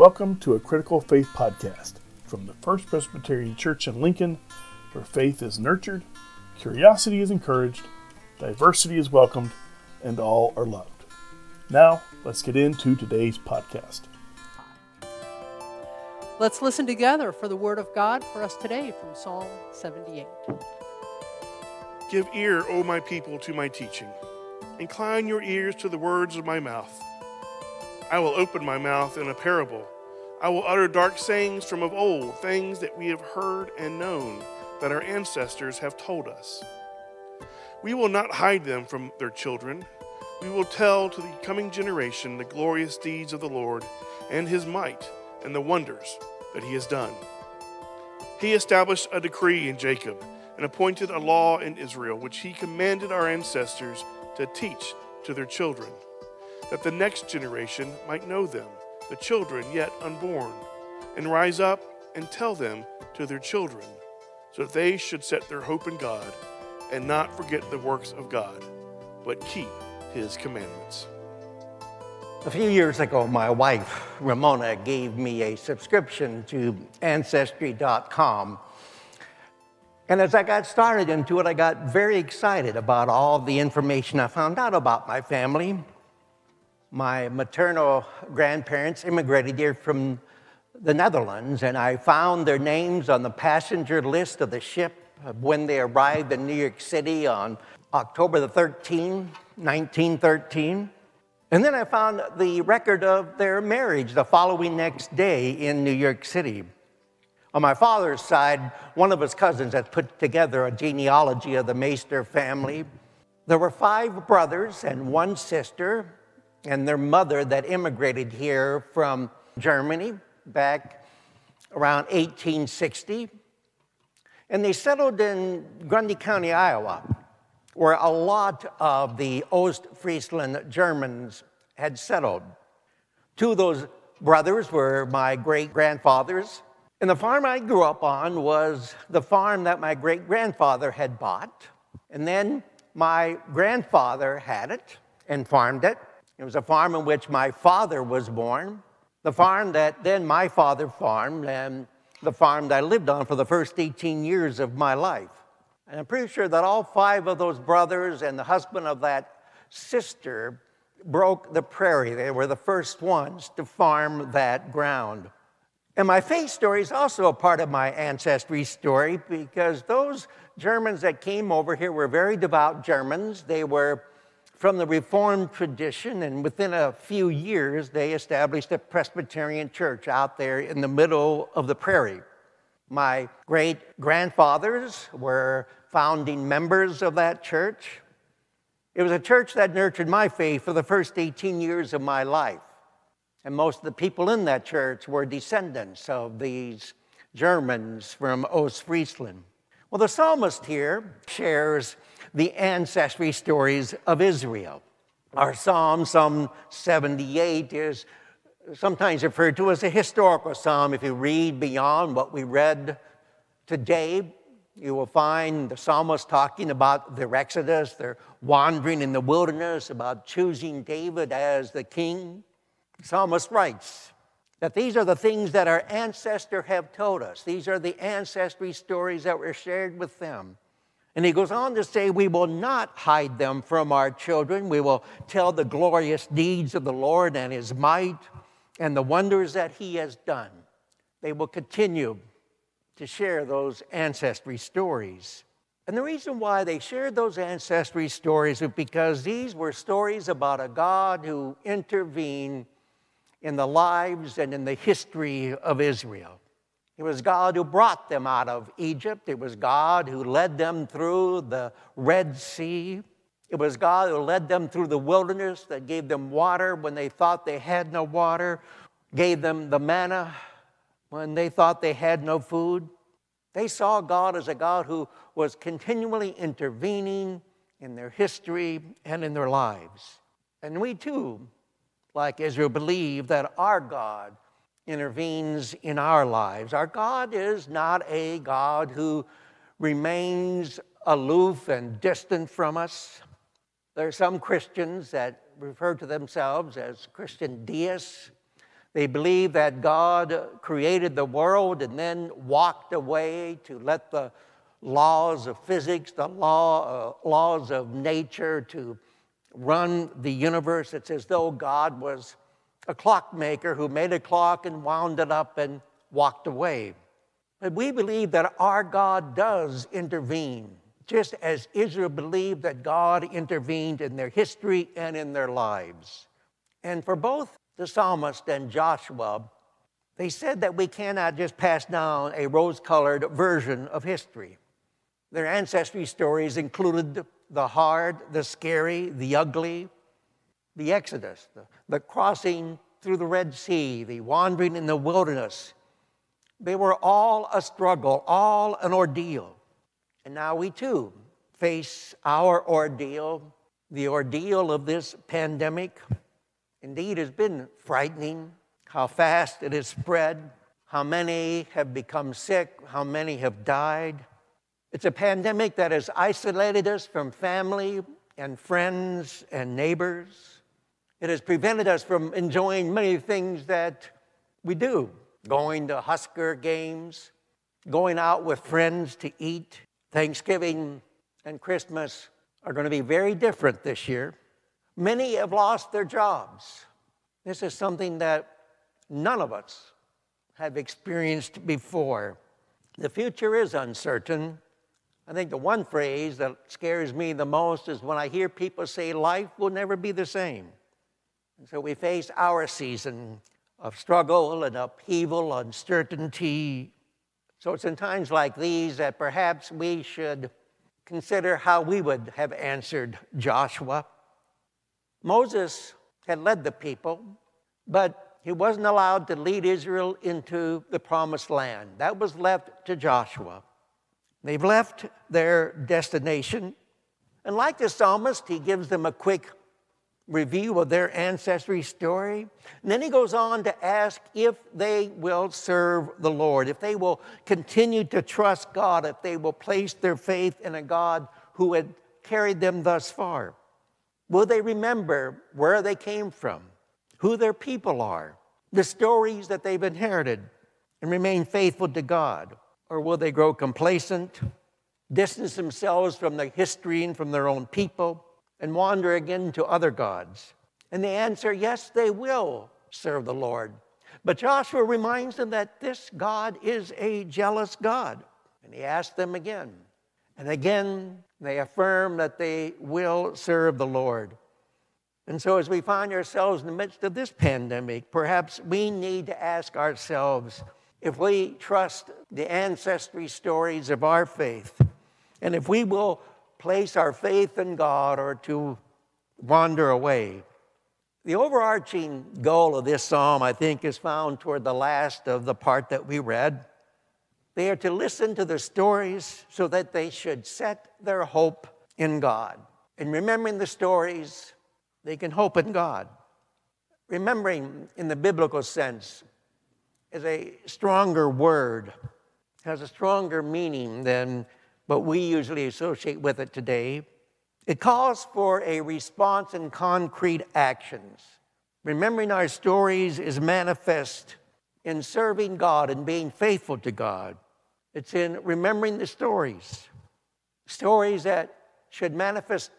Welcome to a Critical Faith podcast from the First Presbyterian Church in Lincoln, where faith is nurtured, curiosity is encouraged, diversity is welcomed, and all are loved. Now, let's get into today's podcast. Let's listen together for the Word of God for us today from Psalm 78. Give ear, O my people, to my teaching. Incline your ears to the words of my mouth. I will open my mouth in a parable. I will utter dark sayings from of old, things that we have heard and known, that our ancestors have told us. We will not hide them from their children. We will tell to the coming generation the glorious deeds of the Lord and his might and the wonders that he has done. He established a decree in Jacob and appointed a law in Israel, which he commanded our ancestors to teach to their children that the next generation might know them, the children yet unborn, and rise up and tell them to their children, so that they should set their hope in God and not forget the works of God, but keep his commandments. A few years ago, my wife, Ramona, gave me a subscription to Ancestry.com. And as I got started into it, I got very excited about all the information I found out about my family my maternal grandparents immigrated here from the Netherlands, and I found their names on the passenger list of the ship when they arrived in New York City on October the 13th, 1913. And then I found the record of their marriage the following next day in New York City. On my father's side, one of his cousins had put together a genealogy of the Maester family. There were five brothers and one sister, and their mother that immigrated here from Germany back around 1860. And they settled in Grundy County, Iowa, where a lot of the Ostfriesland Germans had settled. Two of those brothers were my great grandfathers. And the farm I grew up on was the farm that my great grandfather had bought. And then my grandfather had it and farmed it. It was a farm in which my father was born, the farm that then my father farmed, and the farm that I lived on for the first 18 years of my life. And I'm pretty sure that all five of those brothers and the husband of that sister broke the prairie. They were the first ones to farm that ground. And my faith story is also a part of my ancestry story because those Germans that came over here were very devout Germans. They were from the Reformed tradition, and within a few years, they established a Presbyterian church out there in the middle of the prairie. My great grandfathers were founding members of that church. It was a church that nurtured my faith for the first 18 years of my life. And most of the people in that church were descendants of these Germans from Ostfriesland. Well, the psalmist here shares the ancestry stories of Israel. Our psalm, Psalm 78, is sometimes referred to as a historical psalm. If you read beyond what we read today, you will find the psalmist talking about their exodus, their wandering in the wilderness, about choosing David as the king. The psalmist writes that these are the things that our ancestors have told us. These are the ancestry stories that were shared with them. And he goes on to say, We will not hide them from our children. We will tell the glorious deeds of the Lord and his might and the wonders that he has done. They will continue to share those ancestry stories. And the reason why they shared those ancestry stories is because these were stories about a God who intervened in the lives and in the history of Israel. It was God who brought them out of Egypt. It was God who led them through the Red Sea. It was God who led them through the wilderness that gave them water when they thought they had no water, gave them the manna when they thought they had no food. They saw God as a God who was continually intervening in their history and in their lives. And we too, like Israel, believe that our God intervenes in our lives. Our God is not a God who remains aloof and distant from us. There are some Christians that refer to themselves as Christian deists. They believe that God created the world and then walked away to let the laws of physics, the law, uh, laws of nature to run the universe. It's as though God was a clockmaker who made a clock and wound it up and walked away. But we believe that our God does intervene, just as Israel believed that God intervened in their history and in their lives. And for both the psalmist and Joshua, they said that we cannot just pass down a rose colored version of history. Their ancestry stories included the hard, the scary, the ugly, the Exodus, the, the crossing through the Red Sea, the wandering in the wilderness. They were all a struggle, all an ordeal. And now we too face our ordeal, the ordeal of this pandemic. Indeed, has been frightening how fast it has spread, how many have become sick, how many have died. It's a pandemic that has isolated us from family and friends and neighbors. It has prevented us from enjoying many things that we do going to Husker games, going out with friends to eat. Thanksgiving and Christmas are going to be very different this year. Many have lost their jobs. This is something that none of us have experienced before. The future is uncertain. I think the one phrase that scares me the most is when I hear people say life will never be the same. And so we face our season of struggle and upheaval, uncertainty. So it's in times like these that perhaps we should consider how we would have answered Joshua. Moses had led the people, but he wasn't allowed to lead Israel into the promised land. That was left to Joshua. They've left their destination. And like the psalmist, he gives them a quick review of their ancestry story. And then he goes on to ask if they will serve the Lord, if they will continue to trust God, if they will place their faith in a God who had carried them thus far. Will they remember where they came from, who their people are, the stories that they've inherited, and remain faithful to God? Or will they grow complacent, distance themselves from the history and from their own people, and wander again to other gods? And the answer yes, they will serve the Lord. But Joshua reminds them that this God is a jealous God. And he asks them again. And again, they affirm that they will serve the Lord. And so, as we find ourselves in the midst of this pandemic, perhaps we need to ask ourselves if we trust the ancestry stories of our faith, and if we will place our faith in God or to wander away. The overarching goal of this psalm, I think, is found toward the last of the part that we read. They are to listen to the stories so that they should set their hope in God. And remembering the stories, they can hope in God. Remembering in the biblical sense is a stronger word, has a stronger meaning than what we usually associate with it today. It calls for a response in concrete actions. Remembering our stories is manifest in serving God and being faithful to God. It's in remembering the stories, stories that should manifest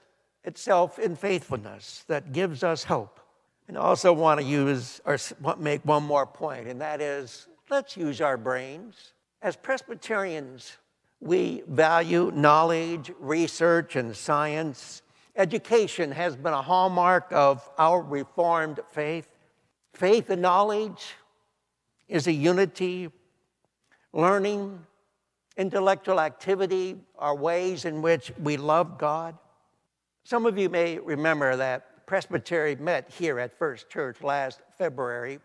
itself in faithfulness that gives us hope. And I also want to use or make one more point, and that is let's use our brains. As Presbyterians, we value knowledge, research, and science. Education has been a hallmark of our Reformed faith. Faith and knowledge is a unity. Learning Intellectual activity are ways in which we love God. Some of you may remember that Presbytery met here at First Church last February.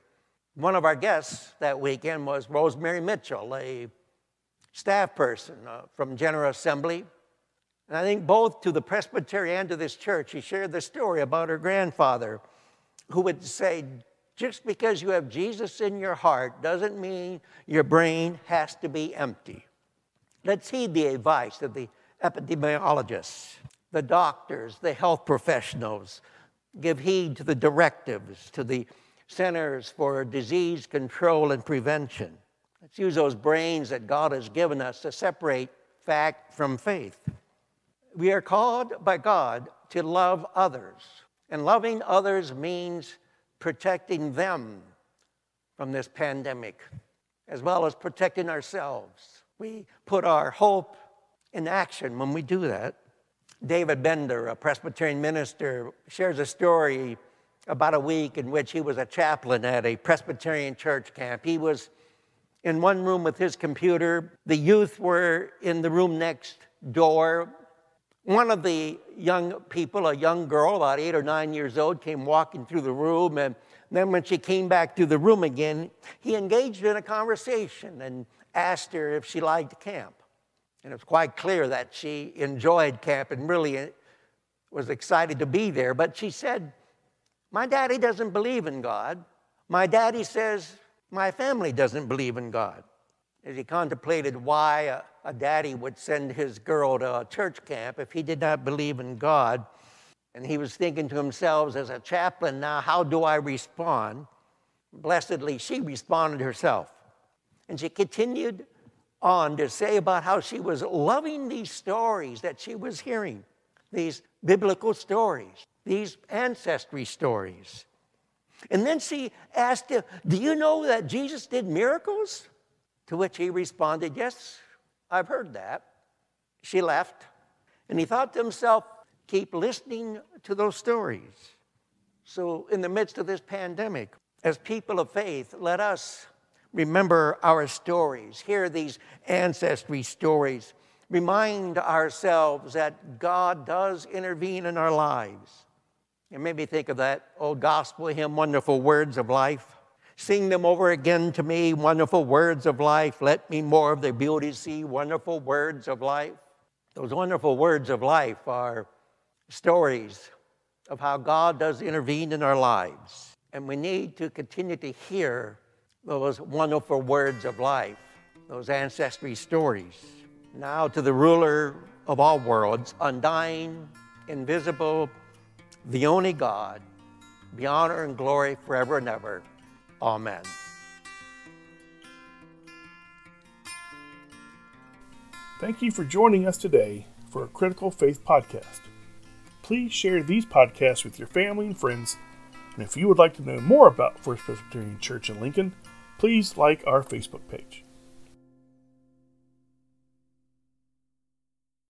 One of our guests that weekend was Rosemary Mitchell, a staff person uh, from General Assembly. And I think both to the Presbytery and to this church, she shared the story about her grandfather who would say, just because you have Jesus in your heart doesn't mean your brain has to be empty. Let's heed the advice of the epidemiologists, the doctors, the health professionals. Give heed to the directives, to the Centers for Disease Control and Prevention. Let's use those brains that God has given us to separate fact from faith. We are called by God to love others, and loving others means protecting them from this pandemic, as well as protecting ourselves. We put our hope in action when we do that. David Bender, a Presbyterian minister, shares a story about a week in which he was a chaplain at a Presbyterian church camp. He was in one room with his computer. The youth were in the room next door. One of the young people, a young girl, about eight or nine years old, came walking through the room. And then when she came back through the room again, he engaged in a conversation and asked her if she liked camp. And it was quite clear that she enjoyed camp and really uh, was excited to be there. But she said, My daddy doesn't believe in God. My daddy says my family doesn't believe in God. As he contemplated why a, a daddy would send his girl to a church camp if he did not believe in God, and he was thinking to himself, as a chaplain, now how do I respond? Blessedly, she responded herself. And she continued on to say about how she was loving these stories that she was hearing, these biblical stories, these ancestry stories. And then she asked him, Do you know that Jesus did miracles? To which he responded, Yes, I've heard that. She left, and he thought to himself, Keep listening to those stories. So, in the midst of this pandemic, as people of faith, let us remember our stories, hear these ancestry stories, remind ourselves that God does intervene in our lives. It made me think of that old gospel hymn, Wonderful Words of Life. Sing them over again to me, wonderful words of life. Let me more of their beauty see, wonderful words of life. Those wonderful words of life are stories of how God does intervene in our lives. And we need to continue to hear those wonderful words of life, those ancestry stories. Now to the ruler of all worlds, undying, invisible, the only God, be honor and glory forever and ever. Amen. Thank you for joining us today for a Critical Faith podcast. Please share these podcasts with your family and friends. And if you would like to know more about First Presbyterian Church in Lincoln, please like our Facebook page.